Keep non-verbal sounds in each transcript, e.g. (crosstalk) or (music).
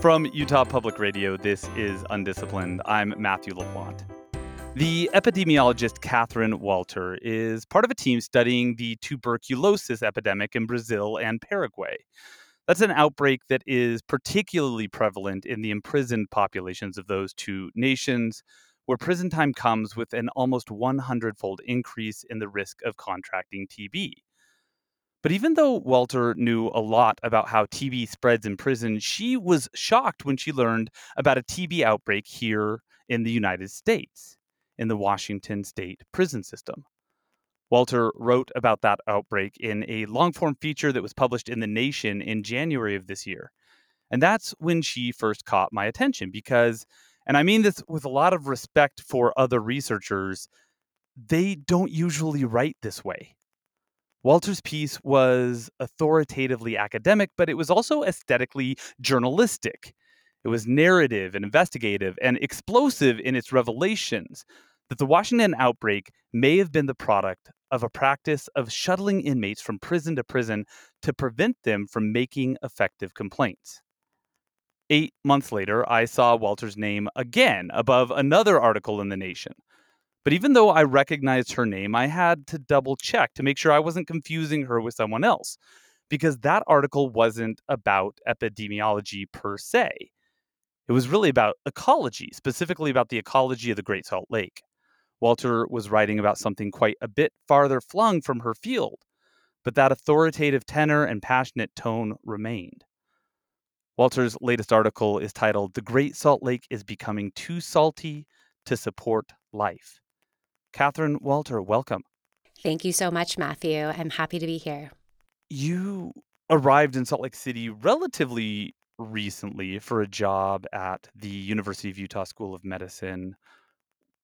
From Utah Public Radio, this is Undisciplined. I'm Matthew LaPlante. The epidemiologist Catherine Walter is part of a team studying the tuberculosis epidemic in Brazil and Paraguay. That's an outbreak that is particularly prevalent in the imprisoned populations of those two nations, where prison time comes with an almost 100 fold increase in the risk of contracting TB. But even though Walter knew a lot about how TB spreads in prison, she was shocked when she learned about a TB outbreak here in the United States, in the Washington state prison system. Walter wrote about that outbreak in a long form feature that was published in The Nation in January of this year. And that's when she first caught my attention because, and I mean this with a lot of respect for other researchers, they don't usually write this way. Walter's piece was authoritatively academic, but it was also aesthetically journalistic. It was narrative and investigative and explosive in its revelations that the Washington outbreak may have been the product of a practice of shuttling inmates from prison to prison to prevent them from making effective complaints. Eight months later, I saw Walter's name again above another article in The Nation but even though I recognized her name, I had to double check to make sure I wasn't confusing her with someone else because that article wasn't about epidemiology per se. It was really about ecology, specifically about the ecology of the Great Salt Lake. Walter was writing about something quite a bit farther flung from her field, but that authoritative tenor and passionate tone remained. Walter's latest article is titled The Great Salt Lake is Becoming Too Salty to Support Life. Catherine Walter, welcome. Thank you so much, Matthew. I'm happy to be here. You arrived in Salt Lake City relatively recently for a job at the University of Utah School of Medicine.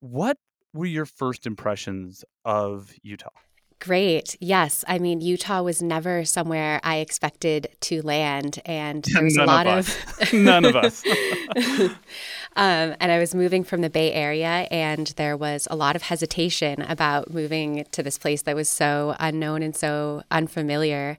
What were your first impressions of Utah? Great. Yes. I mean, Utah was never somewhere I expected to land. And (laughs) there was None a lot of of. (laughs) (laughs) None of us. um, and I was moving from the Bay Area, and there was a lot of hesitation about moving to this place that was so unknown and so unfamiliar.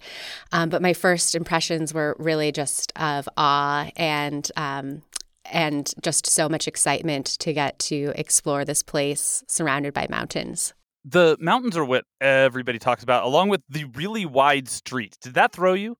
Um, but my first impressions were really just of awe and. Um, and just so much excitement to get to explore this place surrounded by mountains. The mountains are what everybody talks about, along with the really wide streets. Did that throw you?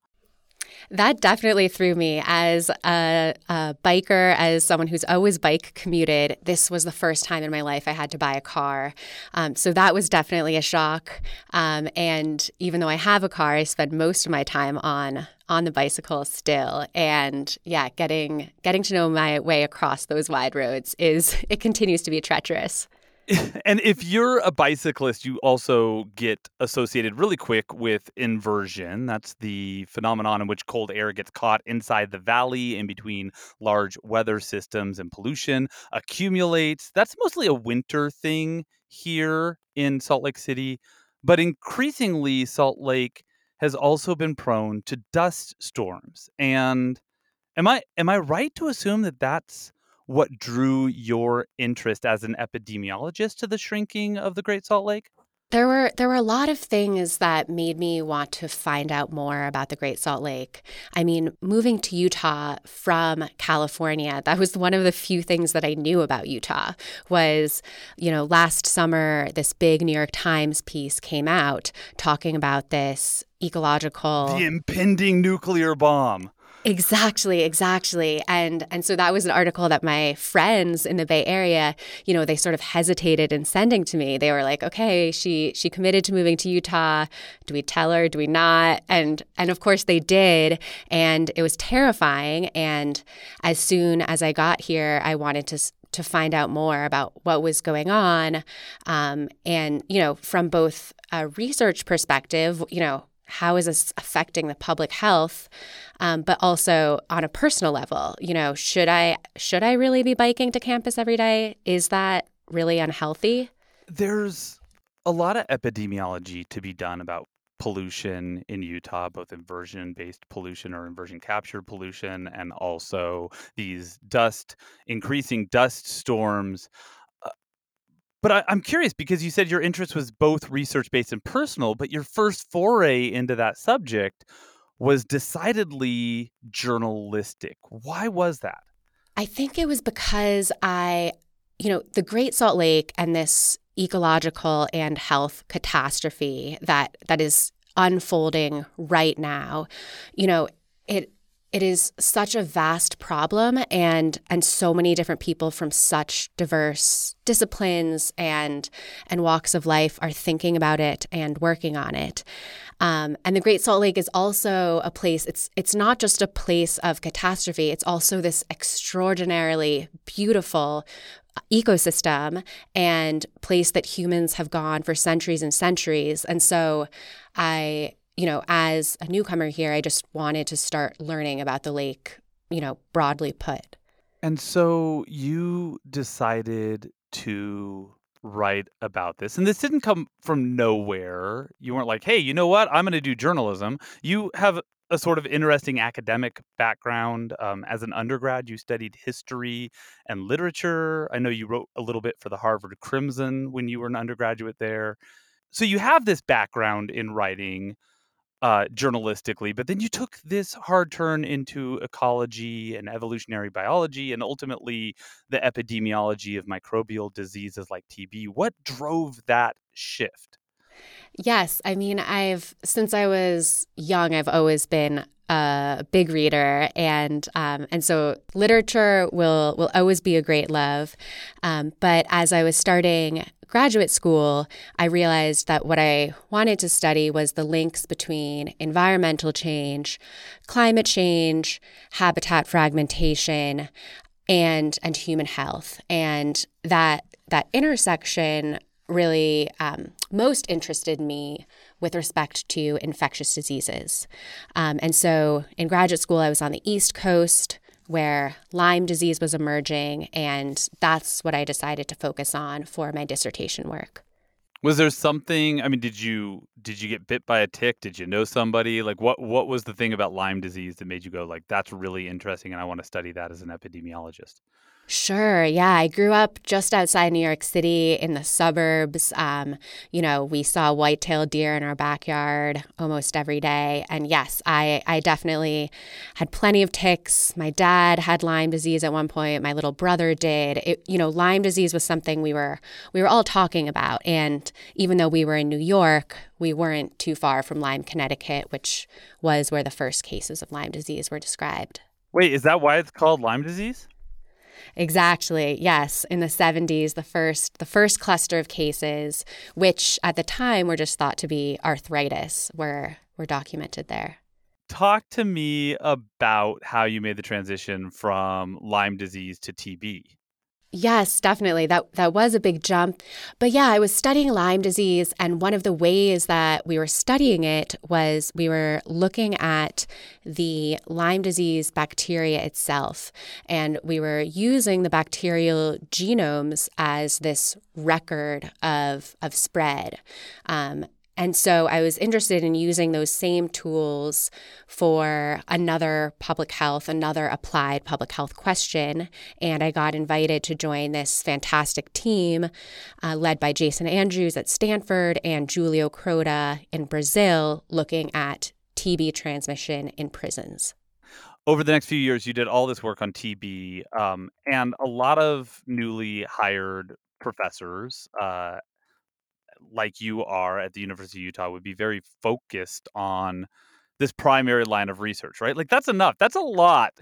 That definitely threw me as a, a, biker, as someone who's always bike commuted. This was the first time in my life I had to buy a car. Um, so that was definitely a shock. Um, and even though I have a car, I spend most of my time on on the bicycle still and yeah getting getting to know my way across those wide roads is (laughs) it continues to be treacherous (laughs) and if you're a bicyclist, you also get associated really quick with inversion. That's the phenomenon in which cold air gets caught inside the valley in between large weather systems and pollution accumulates. That's mostly a winter thing here in Salt Lake City. But increasingly, Salt Lake has also been prone to dust storms. And am I am I right to assume that that's what drew your interest as an epidemiologist to the shrinking of the Great Salt Lake? There were there were a lot of things that made me want to find out more about the Great Salt Lake. I mean, moving to Utah from California, that was one of the few things that I knew about Utah was, you know, last summer this big New York Times piece came out talking about this ecological the impending nuclear bomb. Exactly, exactly. And and so that was an article that my friends in the Bay Area, you know, they sort of hesitated in sending to me. They were like, "Okay, she she committed to moving to Utah. Do we tell her? Do we not?" And and of course they did, and it was terrifying and as soon as I got here, I wanted to to find out more about what was going on um, and you know from both a research perspective you know how is this affecting the public health um, but also on a personal level you know should i should i really be biking to campus every day is that really unhealthy there's a lot of epidemiology to be done about pollution in Utah, both inversion based pollution or inversion captured pollution, and also these dust, increasing dust storms. But I, I'm curious because you said your interest was both research based and personal, but your first foray into that subject was decidedly journalistic. Why was that? I think it was because I, you know, the Great Salt Lake and this ecological and health catastrophe that that is unfolding right now, you know, it is such a vast problem and and so many different people from such diverse disciplines and and walks of life are thinking about it and working on it. Um, and the great salt lake is also a place it's it's not just a place of catastrophe it's also this extraordinarily beautiful ecosystem and place that humans have gone for centuries and centuries. And so i you know, as a newcomer here, I just wanted to start learning about the lake, you know, broadly put. And so you decided to write about this. And this didn't come from nowhere. You weren't like, hey, you know what? I'm going to do journalism. You have a sort of interesting academic background. Um, as an undergrad, you studied history and literature. I know you wrote a little bit for the Harvard Crimson when you were an undergraduate there. So you have this background in writing uh, journalistically, but then you took this hard turn into ecology and evolutionary biology and ultimately the epidemiology of microbial diseases like TB. What drove that shift? Yes, I mean, I've since I was young, I've always been a big reader, and um, and so literature will will always be a great love. Um, but as I was starting graduate school, I realized that what I wanted to study was the links between environmental change, climate change, habitat fragmentation, and and human health, and that that intersection really um, most interested me with respect to infectious diseases. Um, and so in graduate school, I was on the East Coast where Lyme disease was emerging, and that's what I decided to focus on for my dissertation work. Was there something? I mean, did you did you get bit by a tick? Did you know somebody? Like, what what was the thing about Lyme disease that made you go like, "That's really interesting, and I want to study that as an epidemiologist"? Sure. Yeah. I grew up just outside New York City in the suburbs. Um, you know, we saw white tailed deer in our backyard almost every day. And yes, I, I definitely had plenty of ticks. My dad had Lyme disease at one point. My little brother did. It, you know, Lyme disease was something we were we were all talking about. And even though we were in New York, we weren't too far from Lyme, Connecticut, which was where the first cases of Lyme disease were described. Wait, is that why it's called Lyme disease? Exactly. Yes, in the 70s, the first the first cluster of cases, which at the time were just thought to be arthritis, were were documented there. Talk to me about how you made the transition from Lyme disease to TB. Yes, definitely. That that was a big jump. But yeah, I was studying Lyme disease and one of the ways that we were studying it was we were looking at the Lyme disease bacteria itself and we were using the bacterial genomes as this record of of spread. Um, and so I was interested in using those same tools for another public health, another applied public health question. And I got invited to join this fantastic team uh, led by Jason Andrews at Stanford and Julio Croda in Brazil, looking at TB transmission in prisons. Over the next few years, you did all this work on TB, um, and a lot of newly hired professors uh, like you are at the University of Utah would be very focused on this primary line of research, right? Like that's enough. That's a lot.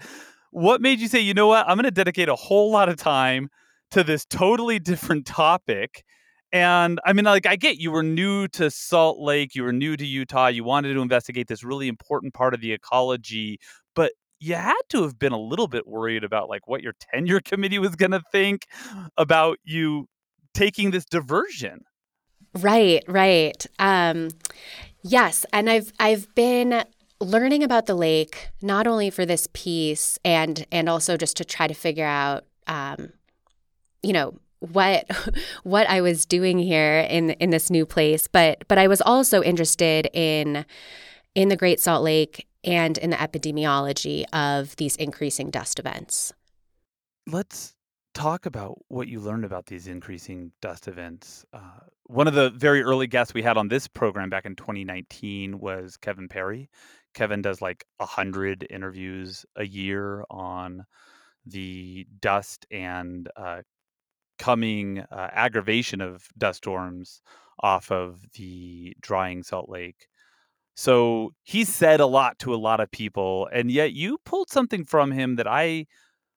What made you say, you know what? I'm going to dedicate a whole lot of time to this totally different topic. And I mean, like, I get you were new to Salt Lake, you were new to Utah, you wanted to investigate this really important part of the ecology, but you had to have been a little bit worried about like what your tenure (laughs) committee was going to think about you taking this diversion. Right, right. Um, yes, and I've I've been learning about the lake not only for this piece and and also just to try to figure out, um, you know, what (laughs) what I was doing here in in this new place, but but I was also interested in in the Great Salt Lake and in the epidemiology of these increasing dust events. Let's talk about what you learned about these increasing dust events. Uh, one of the very early guests we had on this program back in 2019 was Kevin Perry. Kevin does like a hundred interviews a year on the dust and uh, coming uh, aggravation of dust storms off of the drying Salt Lake. So he said a lot to a lot of people, and yet you pulled something from him that I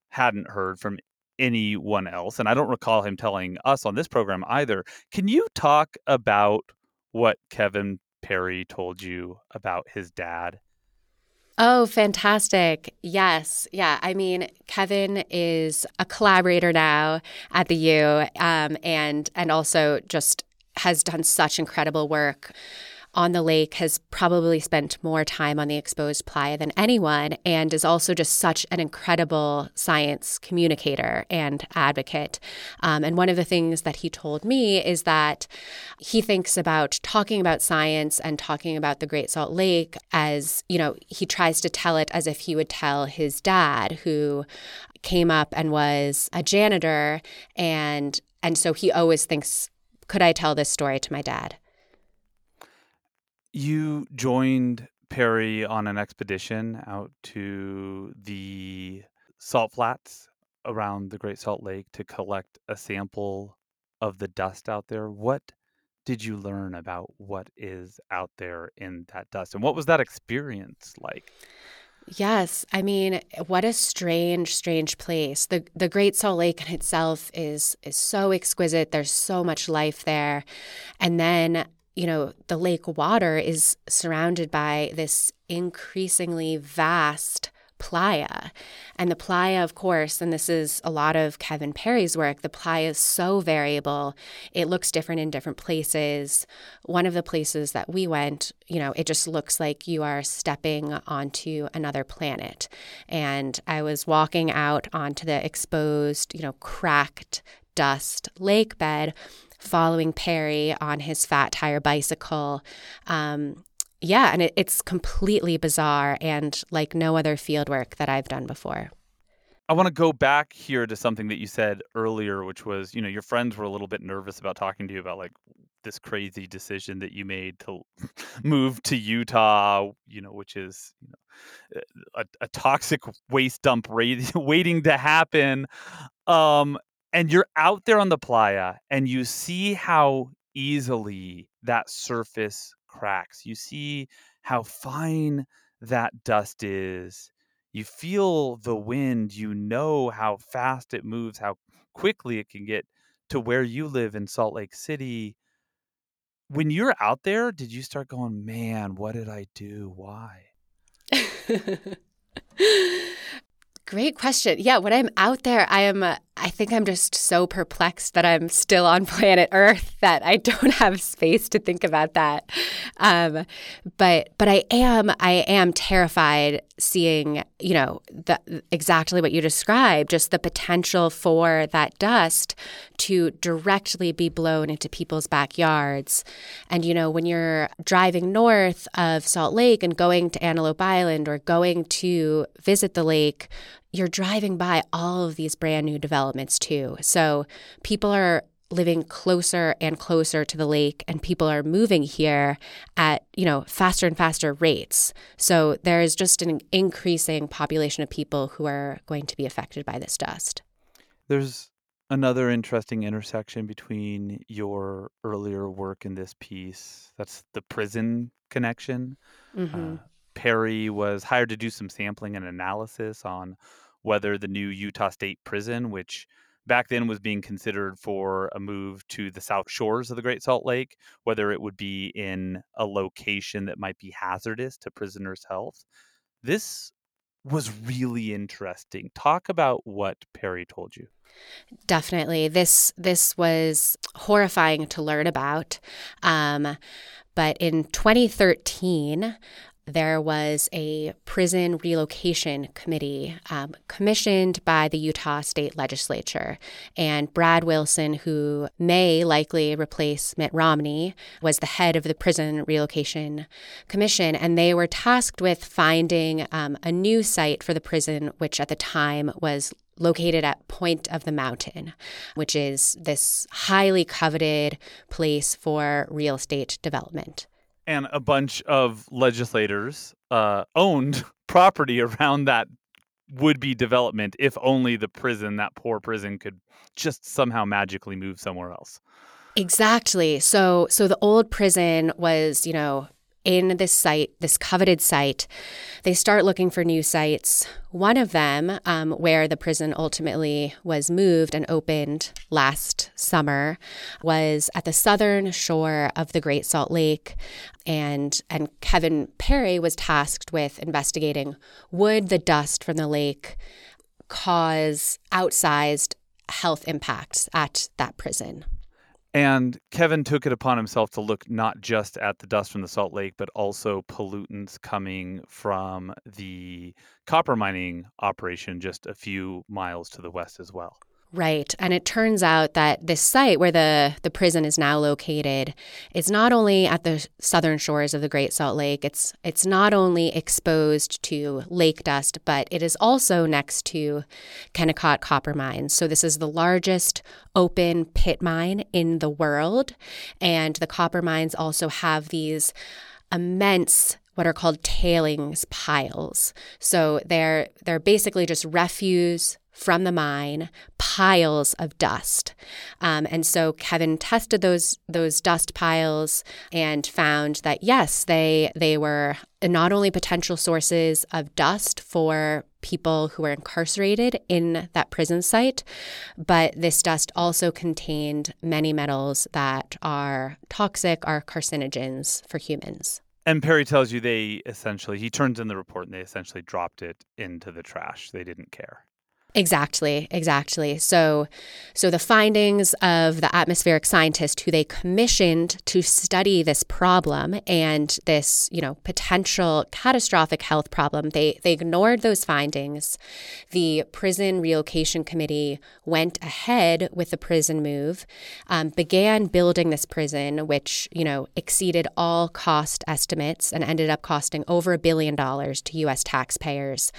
hadn't heard from anyone else. And I don't recall him telling us on this program either. Can you talk about what Kevin Perry told you about his dad? Oh, fantastic. Yes. Yeah. I mean, Kevin is a collaborator now at the U um, and and also just has done such incredible work on the lake has probably spent more time on the exposed playa than anyone and is also just such an incredible science communicator and advocate. Um, and one of the things that he told me is that he thinks about talking about science and talking about the Great Salt Lake as, you know, he tries to tell it as if he would tell his dad, who came up and was a janitor and and so he always thinks could I tell this story to my dad? You joined Perry on an expedition out to the salt flats around the Great Salt Lake to collect a sample of the dust out there. What did you learn about what is out there in that dust? And what was that experience like? Yes, I mean, what a strange, strange place. the The Great Salt Lake in itself is is so exquisite. There's so much life there, and then you know, the lake water is surrounded by this increasingly vast playa. And the playa, of course, and this is a lot of Kevin Perry's work, the playa is so variable. It looks different in different places. One of the places that we went, you know, it just looks like you are stepping onto another planet. And I was walking out onto the exposed, you know, cracked dust lake bed following Perry on his fat tire bicycle. Um, yeah, and it, it's completely bizarre and like no other field work that I've done before. I want to go back here to something that you said earlier, which was, you know, your friends were a little bit nervous about talking to you about like this crazy decision that you made to (laughs) move to Utah, you know, which is, you know, a, a toxic waste dump (laughs) waiting to happen. Um, and you're out there on the playa and you see how easily that surface cracks. You see how fine that dust is. You feel the wind. You know how fast it moves, how quickly it can get to where you live in Salt Lake City. When you're out there, did you start going, man, what did I do? Why? (laughs) Great question. Yeah, when I'm out there, I am. Uh, I think I'm just so perplexed that I'm still on (laughs) planet Earth that I don't have space to think about that. Um, but but I am I am terrified seeing you know the, exactly what you described, just the potential for that dust to directly be blown into people's backyards. And you know when you're driving north of Salt Lake and going to Antelope Island or going to visit the lake you're driving by all of these brand new developments too. So people are living closer and closer to the lake and people are moving here at you know faster and faster rates so there is just an increasing population of people who are going to be affected by this dust there's another interesting intersection between your earlier work in this piece that's the prison connection mm-hmm. uh, Perry was hired to do some sampling and analysis on whether the new Utah State Prison, which back then was being considered for a move to the south shores of the Great Salt Lake, whether it would be in a location that might be hazardous to prisoners' health. This was really interesting. Talk about what Perry told you. Definitely, this this was horrifying to learn about. Um, but in 2013, there was a prison relocation committee um, commissioned by the Utah State Legislature. And Brad Wilson, who may likely replace Mitt Romney, was the head of the Prison Relocation Commission. And they were tasked with finding um, a new site for the prison, which at the time was located at Point of the Mountain, which is this highly coveted place for real estate development. And a bunch of legislators uh, owned (laughs) property around that would be development if only the prison, that poor prison, could just somehow magically move somewhere else. Exactly. So so the old prison was, you know, in this site, this coveted site. They start looking for new sites. One of them, um, where the prison ultimately was moved and opened last summer, was at the southern shore of the Great Salt Lake. And, and Kevin Perry was tasked with investigating would the dust from the lake cause outsized health impacts at that prison. And Kevin took it upon himself to look not just at the dust from the Salt Lake, but also pollutants coming from the copper mining operation just a few miles to the west as well. Right. And it turns out that this site where the, the prison is now located is not only at the southern shores of the Great Salt Lake, it's it's not only exposed to lake dust, but it is also next to Kennecott copper mines. So this is the largest open pit mine in the world. And the copper mines also have these immense what are called tailings piles. So they're they're basically just refuse from the mine, piles of dust. Um, and so Kevin tested those those dust piles and found that yes, they they were not only potential sources of dust for people who were incarcerated in that prison site, but this dust also contained many metals that are toxic, are carcinogens for humans. And Perry tells you they essentially, he turns in the report and they essentially dropped it into the trash. They didn't care. Exactly, exactly. So so the findings of the atmospheric scientist who they commissioned to study this problem and this, you know, potential catastrophic health problem, they they ignored those findings. The prison relocation committee went ahead with the prison move, um, began building this prison, which, you know, exceeded all cost estimates and ended up costing over a billion dollars to US taxpayers.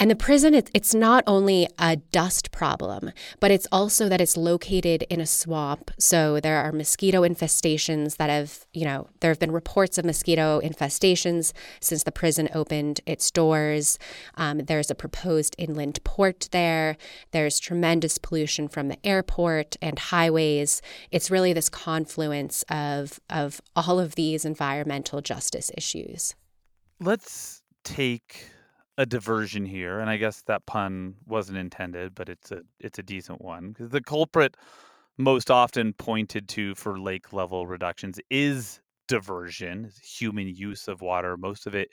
And the prison, it's not only a dust problem, but it's also that it's located in a swamp. So there are mosquito infestations that have, you know, there have been reports of mosquito infestations since the prison opened its doors. Um, there's a proposed inland port there. There's tremendous pollution from the airport and highways. It's really this confluence of, of all of these environmental justice issues. Let's take a diversion here, and I guess that pun wasn't intended, but it's a it's a decent one because the culprit most often pointed to for lake level reductions is diversion, human use of water. Most of it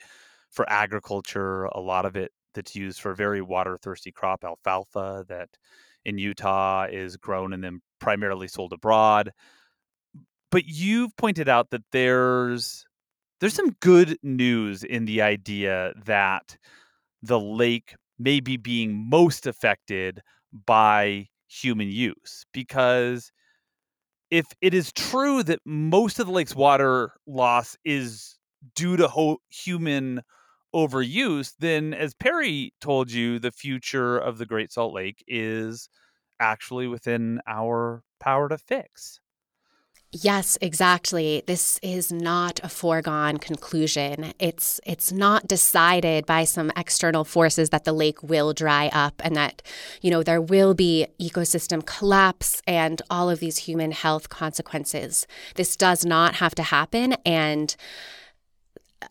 for agriculture, a lot of it that's used for very water thirsty crop, alfalfa, that in Utah is grown and then primarily sold abroad. But you've pointed out that there's there's some good news in the idea that the lake may be being most affected by human use because if it is true that most of the lake's water loss is due to ho- human overuse, then as Perry told you, the future of the Great Salt Lake is actually within our power to fix. Yes, exactly. This is not a foregone conclusion. It's it's not decided by some external forces that the lake will dry up and that you know there will be ecosystem collapse and all of these human health consequences. This does not have to happen and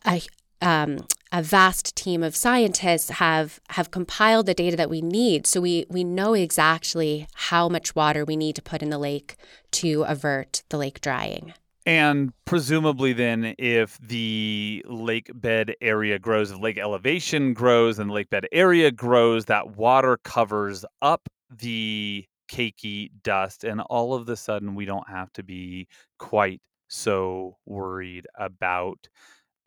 a, um, a vast team of scientists have have compiled the data that we need. So we we know exactly how much water we need to put in the lake to avert the lake drying. And presumably then if the lake bed area grows if lake elevation grows and the lake bed area grows that water covers up the cakey dust and all of the sudden we don't have to be quite so worried about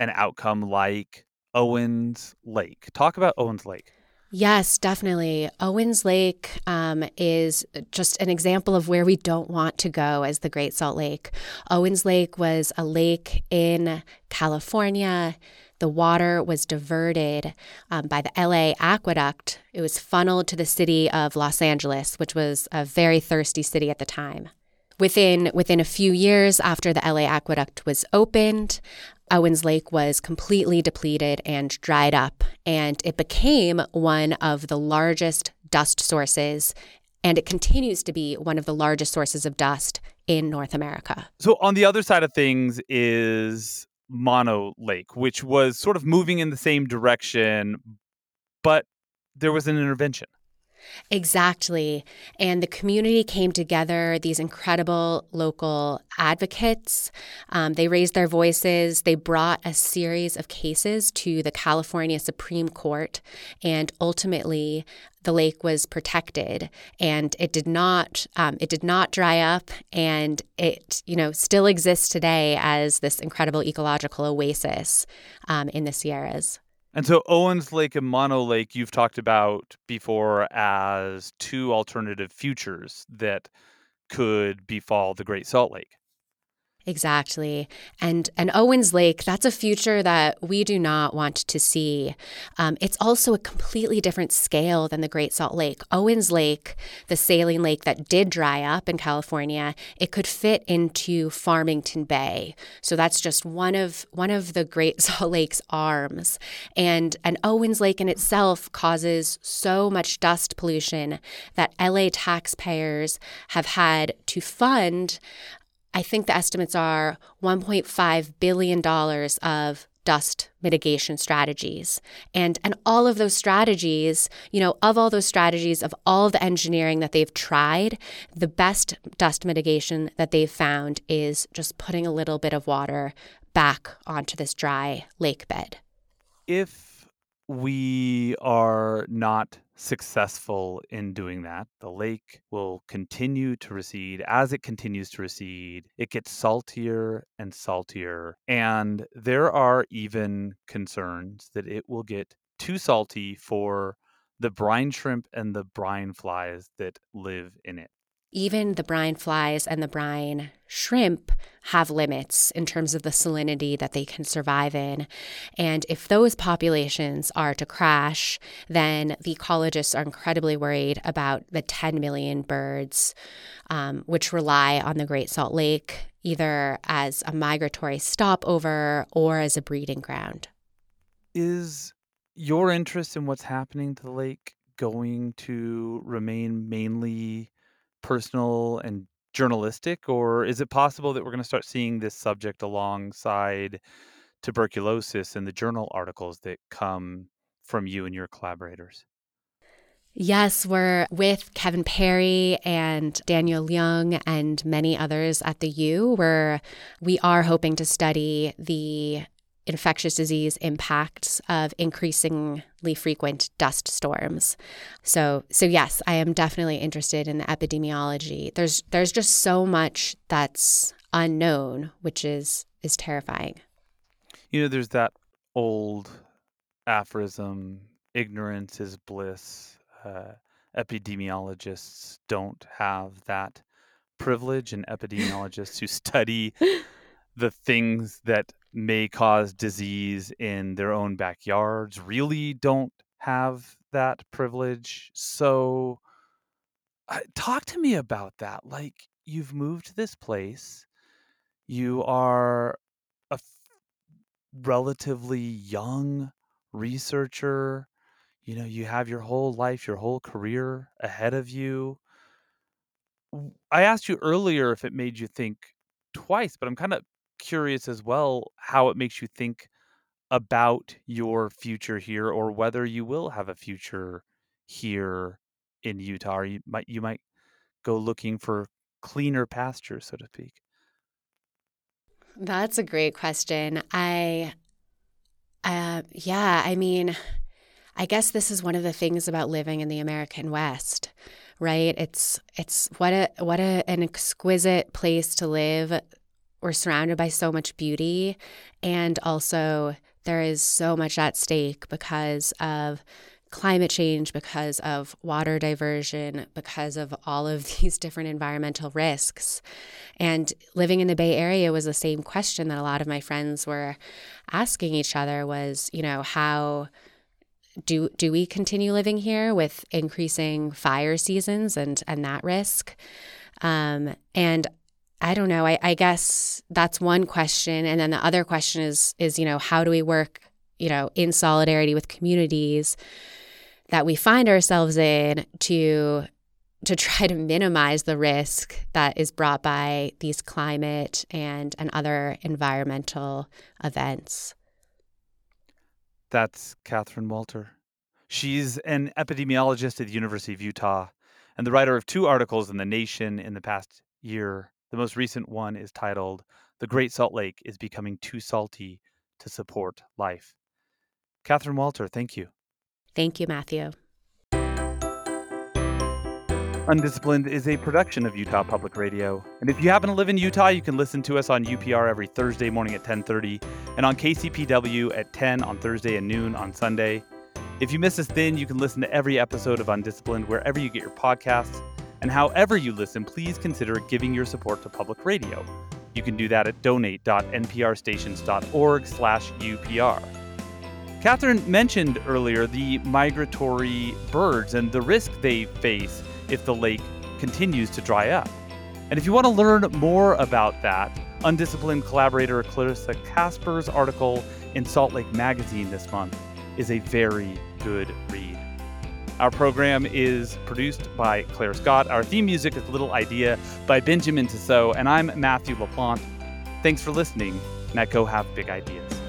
an outcome like Owens Lake. Talk about Owens Lake. Yes, definitely. Owens Lake um, is just an example of where we don't want to go as the Great Salt Lake. Owens Lake was a lake in California. The water was diverted um, by the LA aqueduct. It was funneled to the city of Los Angeles, which was a very thirsty city at the time. Within, within a few years after the LA aqueduct was opened, Owens Lake was completely depleted and dried up, and it became one of the largest dust sources, and it continues to be one of the largest sources of dust in North America. So, on the other side of things is Mono Lake, which was sort of moving in the same direction, but there was an intervention. Exactly. And the community came together, these incredible local advocates. Um, they raised their voices. They brought a series of cases to the California Supreme Court. And ultimately, the lake was protected and it did not um, it did not dry up and it you know still exists today as this incredible ecological oasis um, in the sierras and so Owens Lake and Mono Lake, you've talked about before as two alternative futures that could befall the Great Salt Lake. Exactly. And and Owens Lake, that's a future that we do not want to see. Um, it's also a completely different scale than the Great Salt Lake. Owens Lake, the saline lake that did dry up in California, it could fit into Farmington Bay. So that's just one of one of the Great (laughs) Salt Lake's arms. And and Owens Lake in itself causes so much dust pollution that LA taxpayers have had to fund I think the estimates are $1.5 billion of dust mitigation strategies. And and all of those strategies, you know, of all those strategies of all the engineering that they've tried, the best dust mitigation that they've found is just putting a little bit of water back onto this dry lake bed. If we are not successful in doing that, the lake will continue to recede. As it continues to recede, it gets saltier and saltier. And there are even concerns that it will get too salty for the brine shrimp and the brine flies that live in it even the brine flies and the brine shrimp have limits in terms of the salinity that they can survive in. And if those populations are to crash, then the ecologists are incredibly worried about the 10 million birds um, which rely on the Great Salt Lake either as a migratory stopover or as a breeding ground. Is your interest in what's happening to the lake going to remain mainly personal and journalistic, or is it possible that we're going to start seeing this subject alongside tuberculosis in the journal articles that come from you and your collaborators? Yes, we're with Kevin Perry and Daniel Young and many others at the U, where we are hoping to study the infectious disease impacts of increasingly frequent dust storms. So so yes, I am definitely interested in the epidemiology. There's there's just so much that's unknown, which is is terrifying. You know, there's that old aphorism, ignorance is bliss. Uh, epidemiologists don't have that privilege and (laughs) epidemiologists who study (laughs) the things that may cause disease in their own backyards really don't have that privilege. So, uh, talk to me about that. Like, you've moved to this place, you are a f- relatively young researcher. You know, you have your whole life, your whole career ahead of you. I asked you earlier if it made you think twice, but I'm kind of curious as well how it makes you think about your future here or whether you will have a future here in Utah or you might you might go looking for cleaner pastures so to speak. That's a great question. I uh yeah, I mean I guess this is one of the things about living in the American West, right? It's it's what a what a, an exquisite place to live we're surrounded by so much beauty and also there is so much at stake because of climate change, because of water diversion, because of all of (laughs) these different environmental risks. And living in the Bay Area was the same question that a lot of my friends were asking each other was, you know, how do do we continue living here with increasing fire seasons and and that risk? Um, and I don't know. I, I guess that's one question. And then the other question is is, you know, how do we work, you know, in solidarity with communities that we find ourselves in to to try to minimize the risk that is brought by these climate and and other environmental events. That's Catherine Walter. She's an epidemiologist at the University of Utah and the writer of two articles in The Nation in the past year. The most recent one is titled The Great Salt Lake is Becoming Too Salty to Support Life. Catherine Walter, thank you. Thank you, Matthew. Undisciplined is a production of Utah Public Radio. And if you happen to live in Utah, you can listen to us on UPR every Thursday morning at 10:30 and on KCPW at 10 on Thursday and noon on Sunday. If you miss us then, you can listen to every episode of Undisciplined wherever you get your podcasts. And however you listen, please consider giving your support to public radio. You can do that at donate.nprstations.org slash UPR. Catherine mentioned earlier the migratory birds and the risk they face if the lake continues to dry up. And if you want to learn more about that, undisciplined collaborator Clarissa Casper's article in Salt Lake Magazine this month is a very good read. Our program is produced by Claire Scott. Our theme music is Little Idea by Benjamin Tissot, and I'm Matthew LaPlante. Thanks for listening. Now go have big ideas.